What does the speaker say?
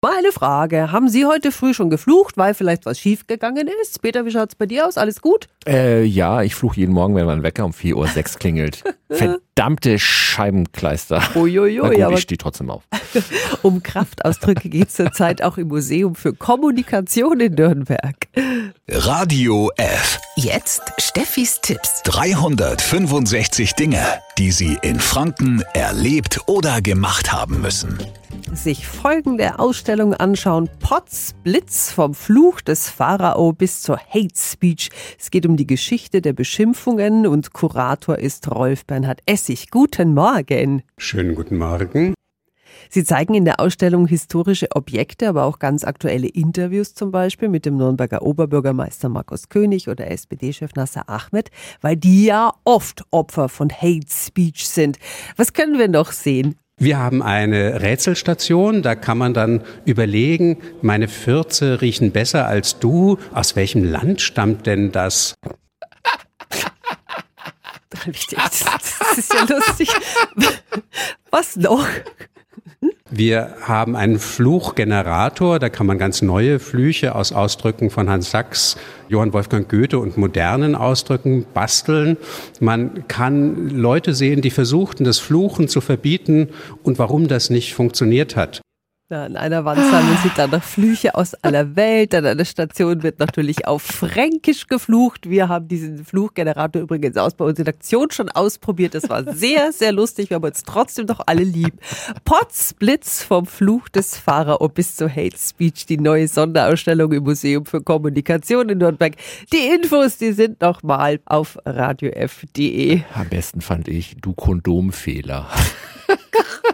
Mal eine Frage. Haben Sie heute früh schon geflucht, weil vielleicht was schiefgegangen ist? Peter, wie schaut's bei dir aus? Alles gut? Äh, ja, ich fluche jeden Morgen, wenn mein Wecker um 4.06 Uhr klingelt. Verdammte Scheibenkleister. Uiuiui, Na gut, aber ich stehe trotzdem auf. um Kraftausdrücke geht es zurzeit auch im Museum für Kommunikation in Nürnberg. Radio F. Jetzt Steffis Tipps. 365 Dinge, die Sie in Franken erlebt oder gemacht haben müssen. Sich folgende Ausstellung anschauen. Potz Blitz vom Fluch des Pharao bis zur Hate Speech. Es geht um die Geschichte der Beschimpfungen und Kurator ist Rolf Bernhard Essig. Guten Morgen. Schönen guten Morgen. Sie zeigen in der Ausstellung historische Objekte, aber auch ganz aktuelle Interviews zum Beispiel mit dem Nürnberger Oberbürgermeister Markus König oder SPD-Chef Nasser Ahmed, weil die ja oft Opfer von Hate Speech sind. Was können wir noch sehen? Wir haben eine Rätselstation, da kann man dann überlegen, meine Fürze riechen besser als du. Aus welchem Land stammt denn das? Das ist ja lustig. Was noch? Wir haben einen Fluchgenerator, da kann man ganz neue Flüche aus Ausdrücken von Hans Sachs, Johann Wolfgang Goethe und modernen Ausdrücken basteln. Man kann Leute sehen, die versuchten, das Fluchen zu verbieten und warum das nicht funktioniert hat. Ja, an einer Wand sammeln sie dann noch Flüche aus aller Welt. An einer Station wird natürlich auf Fränkisch geflucht. Wir haben diesen Fluchgenerator übrigens aus bei uns in Aktion schon ausprobiert. Das war sehr, sehr lustig. Wir haben uns trotzdem doch alle lieb. Potzblitz vom Fluch des Pharao bis zur Hate Speech. Die neue Sonderausstellung im Museum für Kommunikation in Nürnberg. Die Infos, die sind nochmal auf radiof.de. Am besten fand ich, du Kondomfehler.